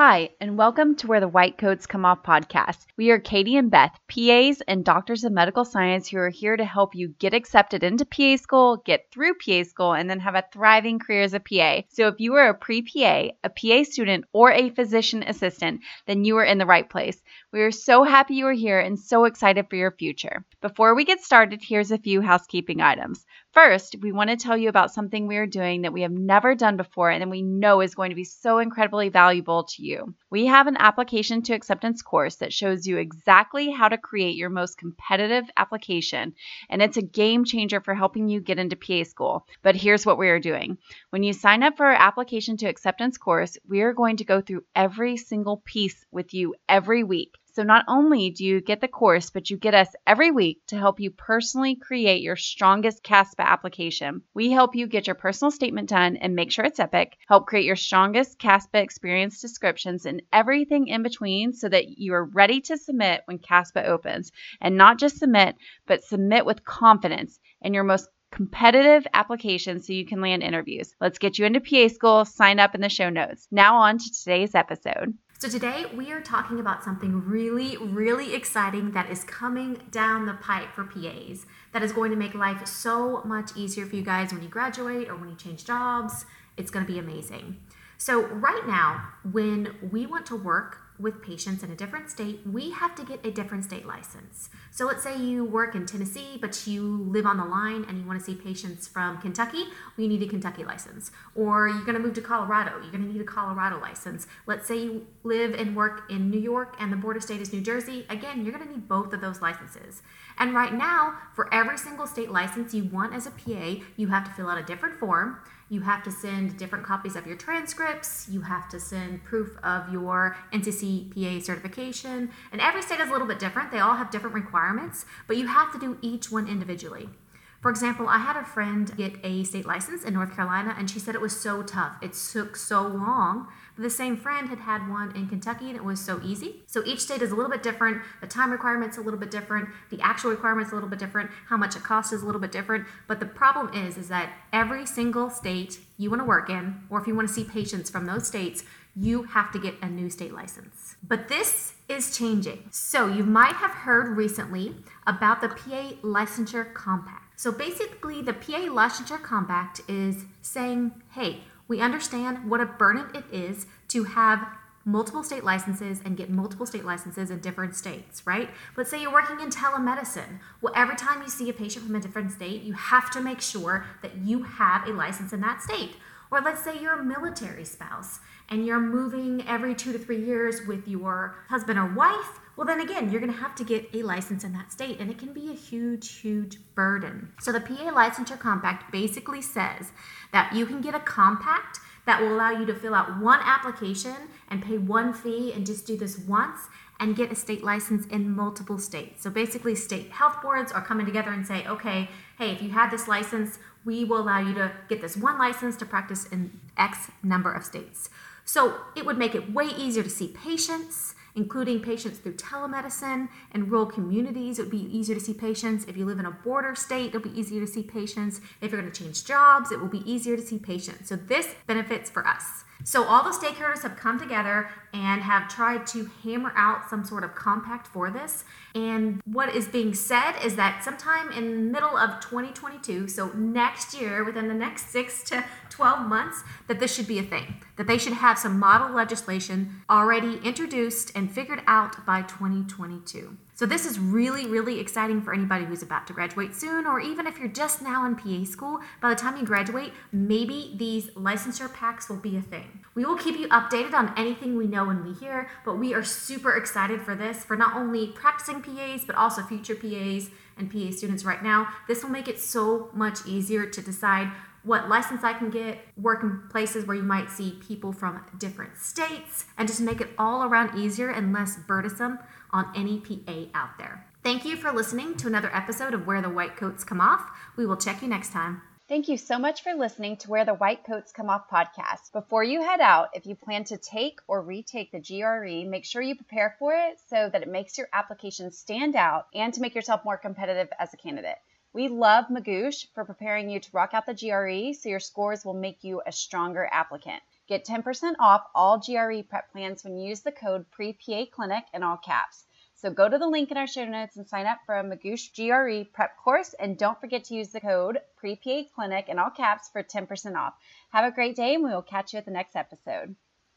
Hi, and welcome to Where the White Coats Come Off podcast. We are Katie and Beth, PAs and doctors of medical science who are here to help you get accepted into PA school, get through PA school, and then have a thriving career as a PA. So if you are a pre PA, a PA student, or a physician assistant, then you are in the right place. We are so happy you are here and so excited for your future. Before we get started, here's a few housekeeping items. First, we want to tell you about something we are doing that we have never done before and that we know is going to be so incredibly valuable to you. We have an application to acceptance course that shows you exactly how to create your most competitive application, and it's a game changer for helping you get into PA school. But here's what we are doing when you sign up for our application to acceptance course, we are going to go through every single piece with you every week. So not only do you get the course, but you get us every week to help you personally create your strongest CASPA application. We help you get your personal statement done and make sure it's epic, help create your strongest CASPA experience descriptions and everything in between so that you are ready to submit when CASPA opens. And not just submit, but submit with confidence in your most competitive application so you can land interviews. Let's get you into PA school. Sign up in the show notes. Now, on to today's episode. So, today we are talking about something really, really exciting that is coming down the pipe for PAs that is going to make life so much easier for you guys when you graduate or when you change jobs. It's going to be amazing. So, right now, when we want to work with patients in a different state, we have to get a different state license. So let's say you work in Tennessee, but you live on the line and you want to see patients from Kentucky, you need a Kentucky license. Or you're going to move to Colorado, you're going to need a Colorado license. Let's say you live and work in New York and the border state is New Jersey, again, you're going to need both of those licenses. And right now, for every single state license you want as a PA, you have to fill out a different form. You have to send different copies of your transcripts. You have to send proof of your NCCPA certification. And every state is a little bit different. They all have different requirements, but you have to do each one individually. For example, I had a friend get a state license in North Carolina, and she said it was so tough. It took so long. But the same friend had had one in Kentucky, and it was so easy. So each state is a little bit different. The time requirements a little bit different. The actual requirements a little bit different. How much it costs is a little bit different. But the problem is, is that every single state you want to work in, or if you want to see patients from those states, you have to get a new state license. But this is changing. So you might have heard recently about the PA Licensure Compact. So basically, the PA Licensure Compact is saying, hey, we understand what a burden it is to have multiple state licenses and get multiple state licenses in different states, right? Let's say you're working in telemedicine. Well, every time you see a patient from a different state, you have to make sure that you have a license in that state. Or let's say you're a military spouse and you're moving every two to three years with your husband or wife well, then again, you're going to have to get a license in that state, and it can be a huge, huge burden. So, the PA Licensure Compact basically says that you can get a compact that will allow you to fill out one application and pay one fee and just do this once and get a state license in multiple states. So, basically, state health boards are coming together and say, okay, hey, if you have this license, we will allow you to get this one license to practice in X number of states. So, it would make it way easier to see patients including patients through telemedicine. and rural communities, it would be easier to see patients. If you live in a border state, it'll be easier to see patients. If you're going to change jobs, it will be easier to see patients. So this benefits for us. So all the stakeholders have come together and have tried to hammer out some sort of compact for this. And what is being said is that sometime in the middle of 2022, so next year, within the next six to 12 months, that this should be a thing. That they should have some model legislation already introduced and figured out by 2022. So, this is really, really exciting for anybody who's about to graduate soon, or even if you're just now in PA school. By the time you graduate, maybe these licensure packs will be a thing. We will keep you updated on anything we know and we hear, but we are super excited for this, for not only practicing PAs, but also future PAs and PA students right now. This will make it so much easier to decide what license I can get, work in places where you might see people from different states, and just make it all around easier and less burdensome on any PA out there. Thank you for listening to another episode of Where the White Coats Come Off. We will check you next time. Thank you so much for listening to Where the White Coats Come Off podcast. Before you head out, if you plan to take or retake the GRE, make sure you prepare for it so that it makes your application stand out and to make yourself more competitive as a candidate. We love Magoosh for preparing you to rock out the GRE so your scores will make you a stronger applicant. Get 10% off all GRE prep plans when you use the code PREPA Clinic in all caps. So go to the link in our show notes and sign up for a Magoosh GRE prep course. And don't forget to use the code PREPA Clinic in all caps for 10% off. Have a great day, and we will catch you at the next episode.